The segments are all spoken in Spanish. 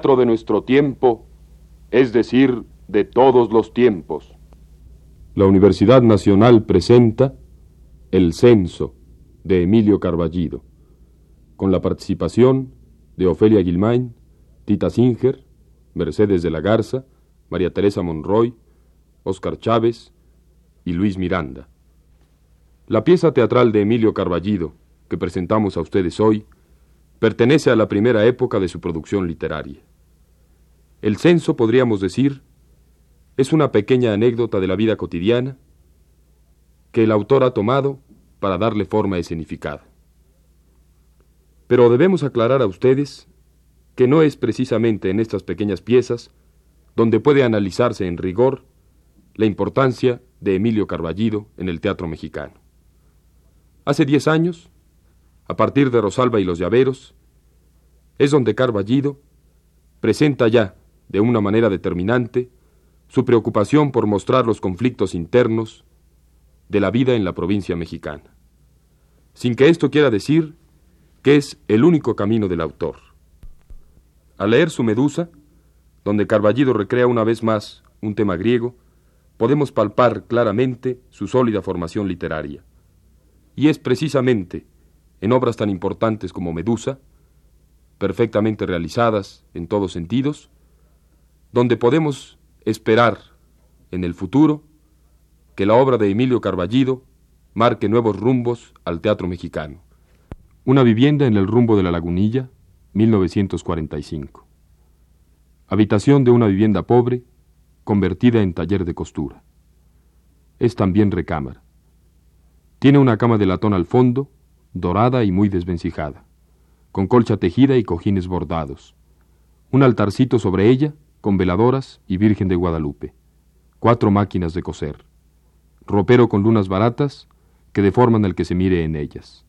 de nuestro tiempo, es decir, de todos los tiempos. La Universidad Nacional presenta El Censo de Emilio Carballido, con la participación de Ofelia Guilmain, Tita Singer, Mercedes de la Garza, María Teresa Monroy, Óscar Chávez y Luis Miranda. La pieza teatral de Emilio Carballido, que presentamos a ustedes hoy, pertenece a la primera época de su producción literaria. El censo, podríamos decir, es una pequeña anécdota de la vida cotidiana que el autor ha tomado para darle forma escenificada. Pero debemos aclarar a ustedes que no es precisamente en estas pequeñas piezas donde puede analizarse en rigor la importancia de Emilio Carballido en el teatro mexicano. Hace diez años, a partir de Rosalba y los Llaveros, es donde Carballido presenta ya, de una manera determinante, su preocupación por mostrar los conflictos internos de la vida en la provincia mexicana, sin que esto quiera decir que es el único camino del autor. Al leer su Medusa, donde Carballido recrea una vez más un tema griego, podemos palpar claramente su sólida formación literaria. Y es precisamente en obras tan importantes como Medusa, perfectamente realizadas en todos sentidos, donde podemos esperar en el futuro que la obra de Emilio Carballido marque nuevos rumbos al teatro mexicano. Una vivienda en el rumbo de la lagunilla, 1945. Habitación de una vivienda pobre, convertida en taller de costura. Es también recámara. Tiene una cama de latón al fondo, dorada y muy desvencijada, con colcha tejida y cojines bordados. Un altarcito sobre ella con veladoras y Virgen de Guadalupe, cuatro máquinas de coser, ropero con lunas baratas que deforman al que se mire en ellas.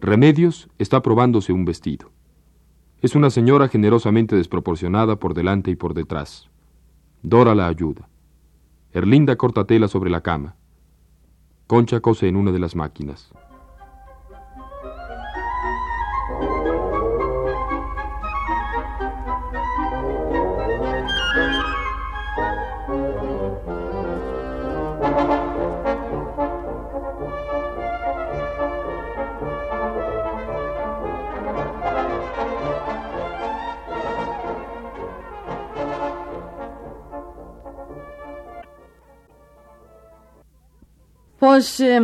Remedios está probándose un vestido. Es una señora generosamente desproporcionada por delante y por detrás. Dora la ayuda. Erlinda corta tela sobre la cama. Concha cose en una de las máquinas. Pues eh,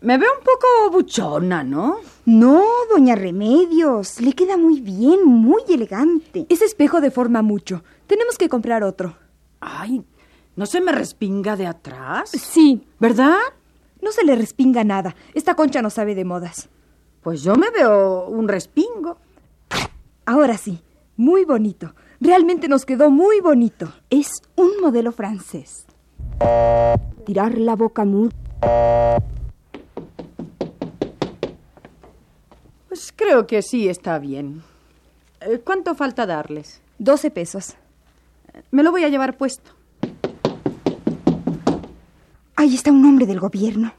me veo un poco buchona, ¿no? No, doña Remedios, le queda muy bien, muy elegante. Ese espejo deforma mucho. Tenemos que comprar otro. Ay, ¿no se me respinga de atrás? Sí. ¿Verdad? No se le respinga nada. Esta concha no sabe de modas. Pues yo me veo un respingo. Ahora sí, muy bonito. Realmente nos quedó muy bonito. Es un modelo francés. Tirar la boca muy Pues creo que sí está bien. Eh, ¿Cuánto falta darles? Doce pesos. Me lo voy a llevar puesto. Ahí está un hombre del gobierno.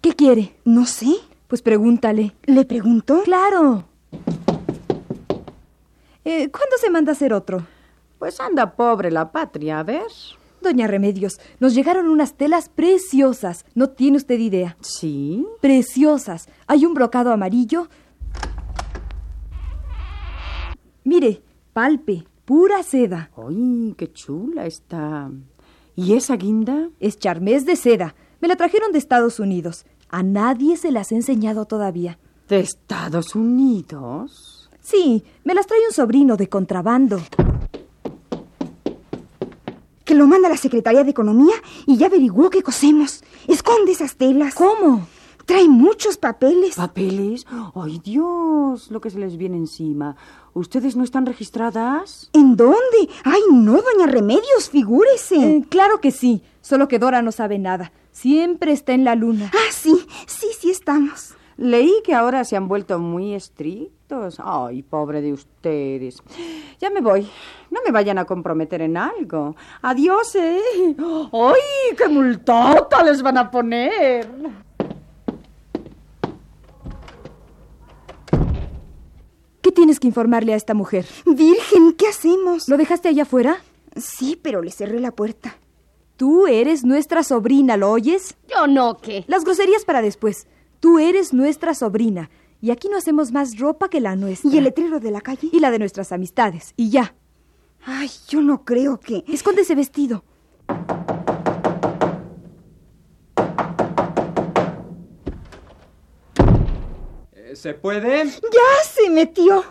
¿Qué quiere? No sé. Pues pregúntale. ¿Le pregunto? Claro. Eh, ¿Cuándo se manda a hacer otro? Pues anda pobre la patria, a ver. Doña Remedios, nos llegaron unas telas preciosas. No tiene usted idea. ¿Sí? Preciosas. Hay un brocado amarillo. Mire, palpe, pura seda. ¡Ay, qué chula está! ¿Y esa guinda? Es charmés de seda. Me la trajeron de Estados Unidos. A nadie se las he enseñado todavía. ¿De Estados Unidos? Sí, me las trae un sobrino de contrabando lo manda la Secretaría de Economía y ya averiguó que cosemos. Esconde esas telas. ¿Cómo? Trae muchos papeles. ¿Papeles? ¡Ay, Dios! Lo que se les viene encima. ¿Ustedes no están registradas? ¿En dónde? ¡Ay, no, doña Remedios! Figúrese. Eh, claro que sí. Solo que Dora no sabe nada. Siempre está en la luna. Ah, sí. Sí, sí estamos. Leí que ahora se han vuelto muy estrictos. Ay, pobre de ustedes. Ya me voy. No me vayan a comprometer en algo. Adiós, ¿eh? ¡Ay, qué multota les van a poner! ¿Qué tienes que informarle a esta mujer? Virgen, ¿qué hacemos? ¿Lo dejaste allá afuera? Sí, pero le cerré la puerta. Tú eres nuestra sobrina, ¿lo oyes? Yo no, ¿qué? Las groserías para después. Tú eres nuestra sobrina. Y aquí no hacemos más ropa que la nuestra. ¿Y el letrero de la calle? Y la de nuestras amistades. Y ya. Ay, yo no creo que... Esconde ese vestido. Eh, ¿Se puede? ¡Ya se metió!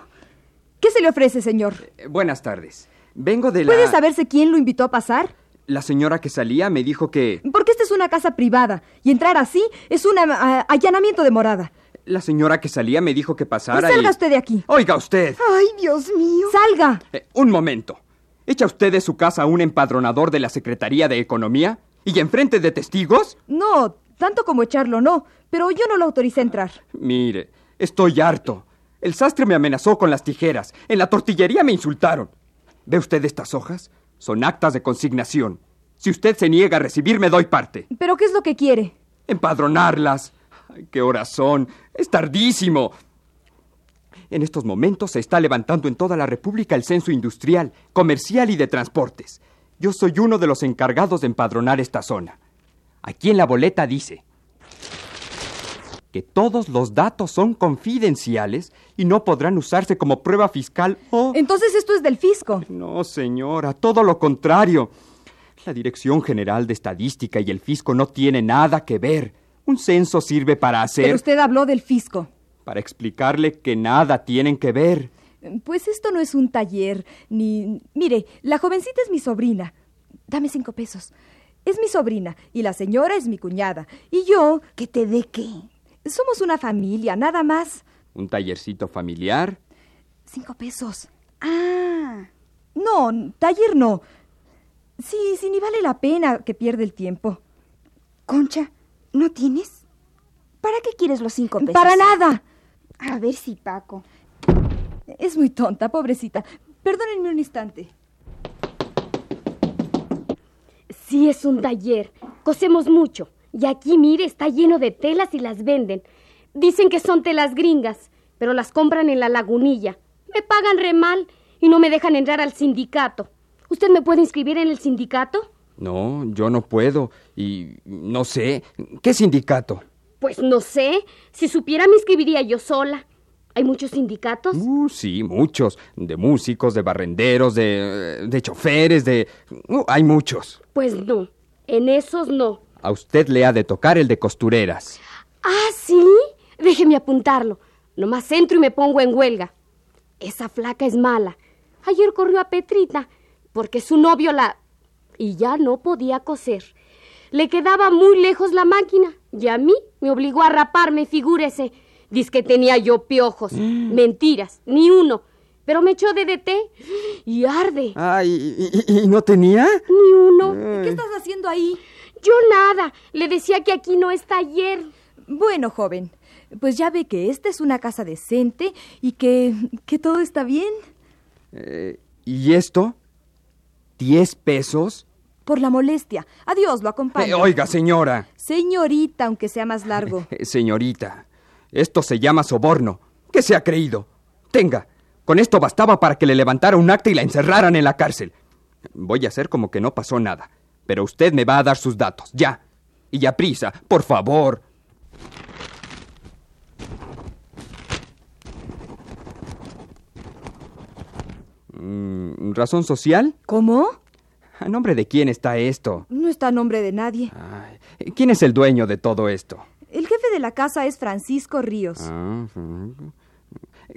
¿Qué se le ofrece, señor? Eh, buenas tardes. Vengo de la... ¿Puede saberse quién lo invitó a pasar? La señora que salía me dijo que... Esta es una casa privada y entrar así es un ah, allanamiento de morada. La señora que salía me dijo que pasara Pues salga y- usted de aquí. Oiga usted. ¡Ay, Dios mío! ¡Salga! Eh, un momento. ¿Echa usted de su casa a un empadronador de la Secretaría de Economía? ¿Y enfrente de testigos? No, tanto como echarlo no, pero yo no lo autoricé a entrar. Mire, estoy harto. El sastre me amenazó con las tijeras. En la tortillería me insultaron. ¿Ve usted estas hojas? Son actas de consignación. Si usted se niega a recibirme, doy parte. ¿Pero qué es lo que quiere? Empadronarlas. Ay, qué horas son. Es tardísimo. En estos momentos se está levantando en toda la República el censo industrial, comercial y de transportes. Yo soy uno de los encargados de empadronar esta zona. Aquí en la boleta dice que todos los datos son confidenciales y no podrán usarse como prueba fiscal o... Entonces esto es del fisco. No, señora, todo lo contrario. La Dirección General de Estadística y el Fisco no tienen nada que ver. Un censo sirve para hacer... Pero usted habló del fisco. Para explicarle que nada tienen que ver. Pues esto no es un taller, ni... Mire, la jovencita es mi sobrina. Dame cinco pesos. Es mi sobrina y la señora es mi cuñada. Y yo... ¿Que te dé qué? Somos una familia, nada más. Un tallercito familiar. Cinco pesos. Ah, No, taller no. Sí, sí, ni vale la pena que pierde el tiempo. Concha, ¿no tienes? ¿Para qué quieres los cinco pesos? Para nada. A ver si Paco. Es muy tonta, pobrecita. Perdónenme un instante. Sí, es un taller. Cosemos mucho. Y aquí, mire, está lleno de telas y las venden. Dicen que son telas gringas, pero las compran en la lagunilla. Me pagan re mal y no me dejan entrar al sindicato. ¿Usted me puede inscribir en el sindicato? No, yo no puedo. Y no sé. ¿Qué sindicato? Pues no sé. Si supiera, me inscribiría yo sola. ¿Hay muchos sindicatos? Uh, sí, muchos. De músicos, de barrenderos, de, de choferes, de... Uh, hay muchos. Pues no. En esos no. A usted le ha de tocar el de costureras. ¿Ah, sí? Déjeme apuntarlo. Nomás entro y me pongo en huelga. Esa flaca es mala. Ayer corrió a Petrita porque su novio la... y ya no podía coser. Le quedaba muy lejos la máquina y a mí me obligó a raparme, figúrese. Dice que tenía yo piojos. Mentiras, ni uno. Pero me echó DDT y arde. Ay, ¿y, y- y no tenía? Ni uno. ¿Qué estás haciendo ahí? Yo nada. Le decía que aquí no es taller. Bueno, joven, pues ya ve que esta es una casa decente y que, que todo está bien. Eh, ¿Y esto? ¿Diez pesos? Por la molestia. Adiós, lo acompaño. Eh, oiga, señora. Señorita, aunque sea más largo. Eh, señorita, esto se llama soborno. ¿Qué se ha creído? Tenga, con esto bastaba para que le levantara un acta y la encerraran en la cárcel. Voy a hacer como que no pasó nada, pero usted me va a dar sus datos, ya. Y ya prisa, por favor. ¿Razón social? ¿Cómo? ¿A nombre de quién está esto? No está a nombre de nadie. Ay, ¿Quién es el dueño de todo esto? El jefe de la casa es Francisco Ríos. Ah, mm.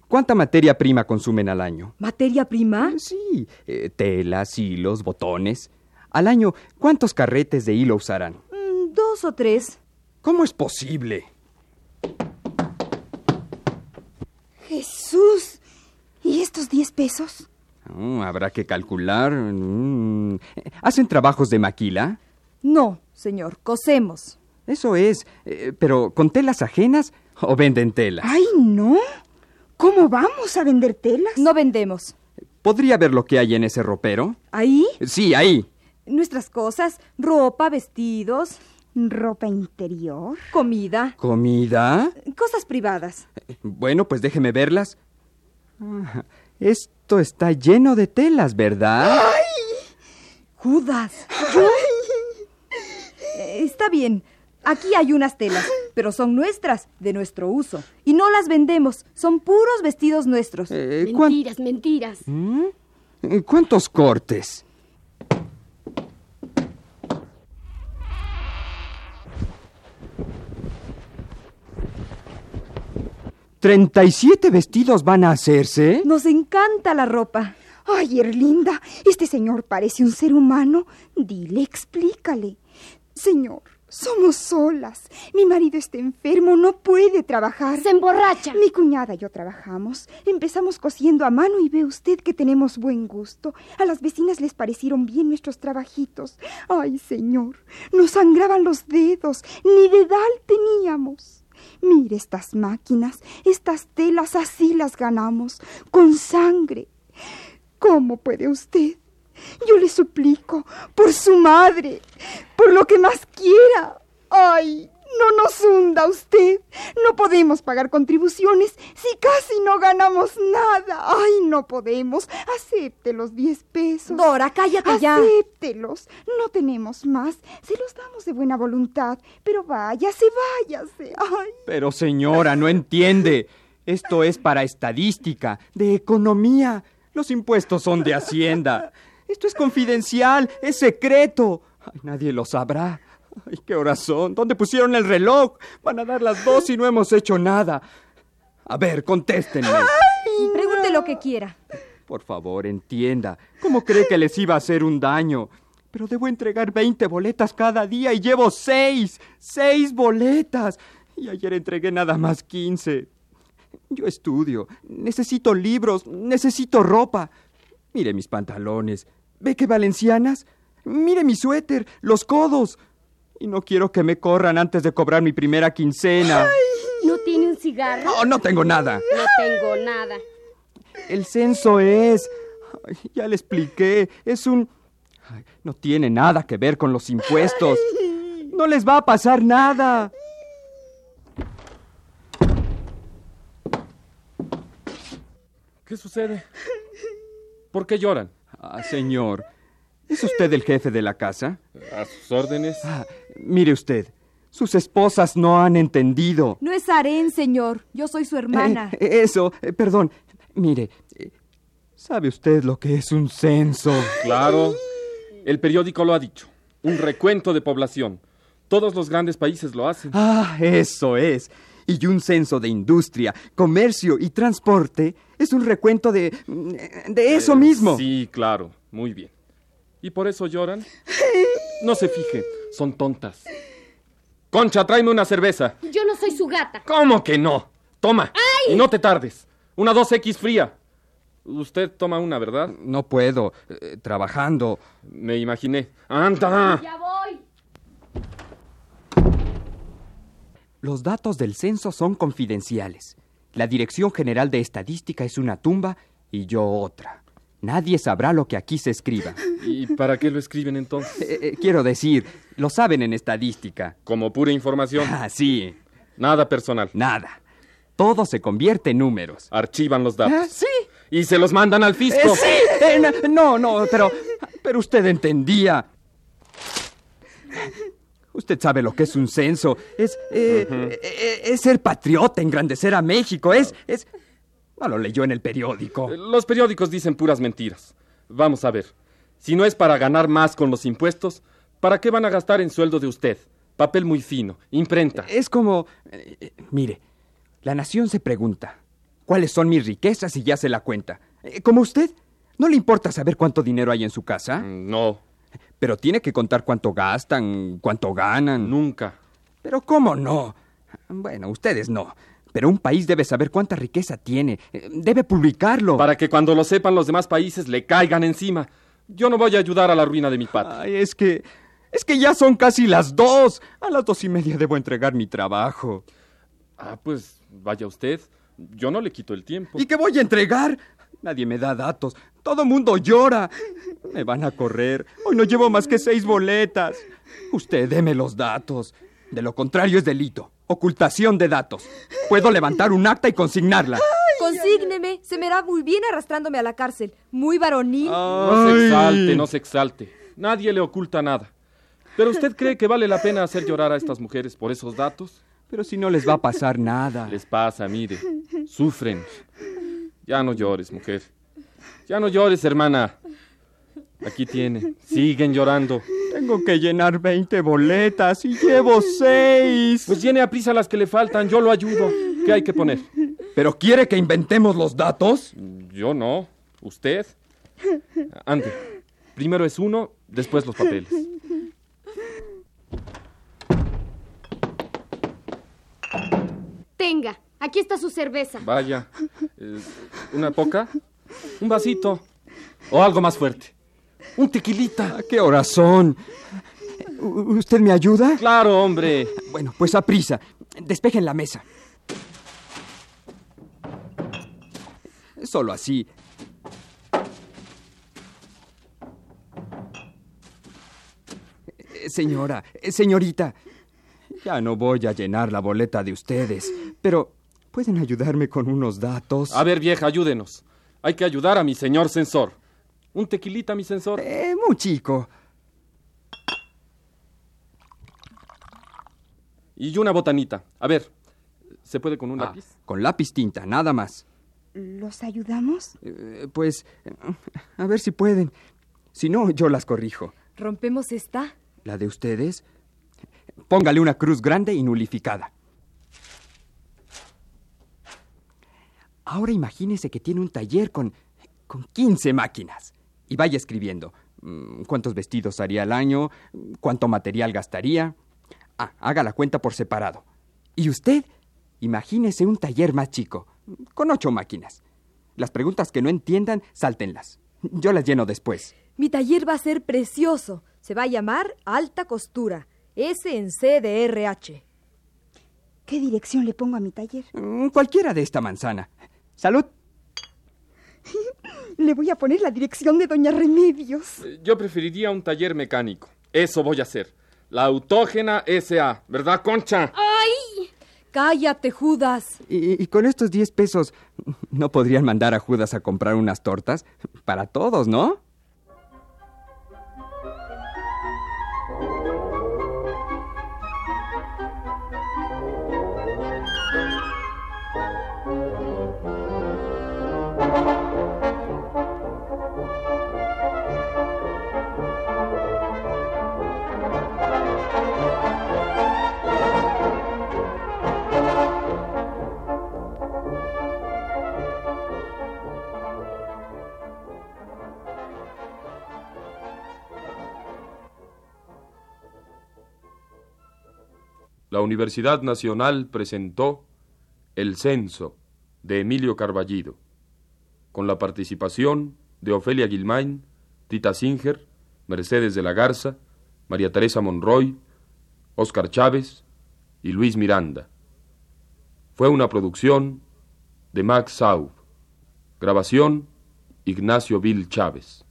¿Cuánta materia prima consumen al año? ¿Materia prima? Sí, eh, telas, hilos, botones. Al año, ¿cuántos carretes de hilo usarán? Mm, dos o tres. ¿Cómo es posible? Jesús. ¿Y estos diez pesos? Mm, habrá que calcular. Mm. ¿Hacen trabajos de maquila? No, señor, cosemos. Eso es, eh, pero ¿con telas ajenas o venden telas? Ay, no. ¿Cómo vamos a vender telas? No vendemos. ¿Podría ver lo que hay en ese ropero? Ahí, Sí, ahí. nuestras cosas, ropa, vestidos, ¿Ropa interior? comida, ¿Comida? cosas privadas. Bueno, pues déjeme verlas. Esto está lleno de telas, ¿verdad? Judas. ¿Yo? Eh, Está bien. Aquí hay unas telas, pero son nuestras, de nuestro uso. Y no las vendemos. Son puros vestidos nuestros. Eh, ¿cuán- Mentiras, mentiras. ¿Mm? ¿Cuántos cortes? ¿Treinta y siete vestidos van a hacerse? Nos encanta la ropa. Ay, Erlinda, este señor parece un ser humano. Dile, explícale. Señor, somos solas. Mi marido está enfermo, no puede trabajar. Se emborracha. Mi cuñada y yo trabajamos. Empezamos cosiendo a mano y ve usted que tenemos buen gusto. A las vecinas les parecieron bien nuestros trabajitos. Ay, señor, nos sangraban los dedos. Ni dedal teníamos. Mire estas máquinas, estas telas así las ganamos, con sangre. ¿Cómo puede usted? Yo le suplico, por su madre, por lo que más quiera. Ay, no nos hunda usted. No podemos pagar contribuciones si casi no ganamos nada. Ay, no podemos. Acepte los diez pesos. Dora, cállate ya. Acéptelos. No tenemos más. Se los damos de buena voluntad. Pero váyase, váyase. Ay. Pero señora, no entiende. Esto es para estadística, de economía. Los impuestos son de Hacienda. Esto es confidencial, es secreto. Ay, nadie lo sabrá. Ay, qué horas son. ¿Dónde pusieron el reloj? Van a dar las dos y no hemos hecho nada. A ver, contéstenme. Pregunte lo que quiera. Por favor, entienda. ¿Cómo cree que les iba a hacer un daño? Pero debo entregar 20 boletas cada día y llevo seis. ¡Seis boletas! Y ayer entregué nada más 15. Yo estudio. Necesito libros. Necesito ropa. Mire mis pantalones. ¿Ve qué valencianas? Mire mi suéter. Los codos. Y no quiero que me corran antes de cobrar mi primera quincena. ¿No tiene un cigarro? No, no tengo nada. No tengo nada. El censo es... Ay, ya le expliqué. Es un... Ay, no tiene nada que ver con los impuestos. No les va a pasar nada. ¿Qué sucede? ¿Por qué lloran? Ah, señor. ¿Es usted el jefe de la casa? A sus órdenes. Ah, mire usted. Sus esposas no han entendido. No es harén, señor. Yo soy su hermana. Eh, eso, eh, perdón. Mire, eh, ¿sabe usted lo que es un censo? Claro. El periódico lo ha dicho. Un recuento de población. Todos los grandes países lo hacen. Ah, eso es. Y un censo de industria, comercio y transporte es un recuento de... de eso mismo. Sí, claro. Muy bien. ¿Y por eso lloran? No se fije. Son tontas. Concha, tráeme una cerveza. Yo no soy su gata. ¿Cómo que no? Toma. Y no te tardes. Una 2X fría. Usted toma una, ¿verdad? No puedo. eh, trabajando. Me imaginé. ¡Anda! Ya voy. Los datos del censo son confidenciales. La Dirección General de Estadística es una tumba y yo otra. Nadie sabrá lo que aquí se escriba. ¿Y para qué lo escriben entonces? Eh, eh, quiero decir, lo saben en estadística. Como pura información. Ah, sí, Nada personal. nada. Todo se convierte en números. Archivan los datos. Ah, sí. Y se los mandan al Eh, fisco. sí. Eh, no, no, pero, pero usted entendía. Usted sabe lo que es un censo. Es, eh, eh, es ser patriota, engrandecer a México. Es, es. No lo leyó en el periódico. Los periódicos dicen puras mentiras. Vamos a ver. Si no es para ganar más con los impuestos, ¿para qué van a gastar en sueldo de usted? Papel muy fino, imprenta. Es como. eh, eh, mire, la nación se pregunta: ¿cuáles son mis riquezas y ya se la cuenta? Eh, como usted, ¿no le importa saber cuánto dinero hay en su casa? Mm, No, Pero tiene que contar cuánto gastan, cuánto ganan. nunca. Pero ¿cómo no? Bueno, ustedes no. Pero un país debe saber cuánta riqueza tiene. Eh, Debe publicarlo. Para que cuando lo sepan los demás países le caigan encima. Yo no voy a ayudar a la ruina de mi patria. Ay, es que. Es que ya son casi las dos. A las dos y media debo entregar mi trabajo. Ah, pues vaya usted. Yo no le quito el tiempo. ¿Y qué voy a entregar? Nadie me da datos. Todo mundo llora. Me van a correr. Hoy no llevo más que seis boletas. Usted deme los datos. De lo contrario es delito. Ocultación de datos. Puedo levantar un acta y consignarla. consígneme. Se me hará muy bien arrastrándome a la cárcel. Muy varonil. No se exalte, no se exalte. Nadie le oculta nada. ¿Pero usted cree que vale la pena hacer llorar a estas mujeres por esos datos? Pero si no les va a pasar nada. Les pasa, mire. Sufren. Ya no llores, mujer. Ya no llores, hermana. Aquí tiene. Siguen llorando. Tengo que llenar 20 boletas y llevo 6. Pues llene a prisa las que le faltan. Yo lo ayudo. ¿Qué hay que poner? ¿Pero quiere que inventemos los datos? Yo no. ¿Usted? Ande. Primero es uno, después los papeles. Tenga, aquí está su cerveza. Vaya. Eh, ¿Una poca? Un vasito. O algo más fuerte. Un tequilita. ¿A qué? ¿U- ¿Usted me ayuda? Claro, hombre. Bueno, pues a prisa. Despejen la mesa. Solo así. Eh, Señora, eh, señorita, ya no voy a llenar la boleta de ustedes, pero ¿pueden ayudarme con unos datos? A ver, vieja, ayúdenos. Hay que ayudar a mi señor censor. Un tequilita, mi censor. Eh, muy chico. Y una botanita. A ver, ¿se puede con un Ah, lápiz? con lápiz tinta, nada más. ¿Los ayudamos? Eh, pues, a ver si pueden. Si no, yo las corrijo. ¿Rompemos esta? ¿La de ustedes? Póngale una cruz grande y nulificada. Ahora imagínese que tiene un taller con, con 15 máquinas. Y vaya escribiendo. mm, ¿Cuántos vestidos haría al año? ¿Cuánto material gastaría? Ah, haga la cuenta por separado. ¿Y usted? Imagínese un taller más chico, con ocho máquinas. Las preguntas que no entiendan, sáltenlas. Yo las lleno después. Mi taller va a ser precioso. Se va a llamar Alta Costura. S en C de RH. ¿Qué dirección le pongo a mi taller? Mm, Cualquiera de esta manzana. Salud. Le voy a poner la dirección de Doña Remedios. Eh, Yo preferiría un taller mecánico. Eso voy a hacer. La Autógena S.A. ¿Verdad, Concha? ¡Ay! Cállate, Judas. Y, y con estos 10 pesos, ¿no podrían mandar a Judas a comprar unas tortas? Para todos, ¿no? Universidad Nacional presentó El Censo de Emilio Carballido, con la participación de Ofelia Guilmain, Tita Singer, Mercedes de la Garza, María Teresa Monroy, Óscar Chávez y Luis Miranda. Fue una producción de Max Saub. Grabación Ignacio Vil Chávez.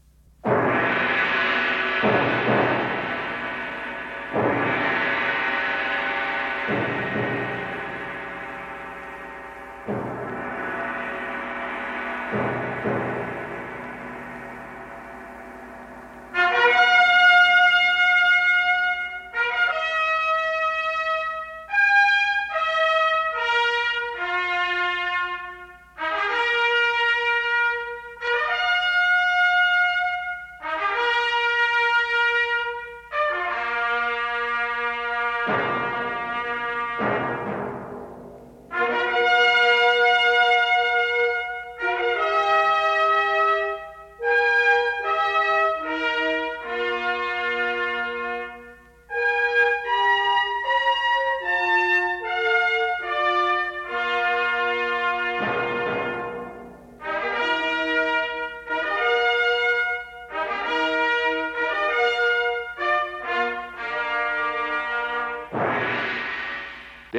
Thank you.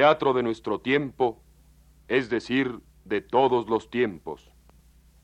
Teatro de nuestro tiempo, es decir, de todos los tiempos.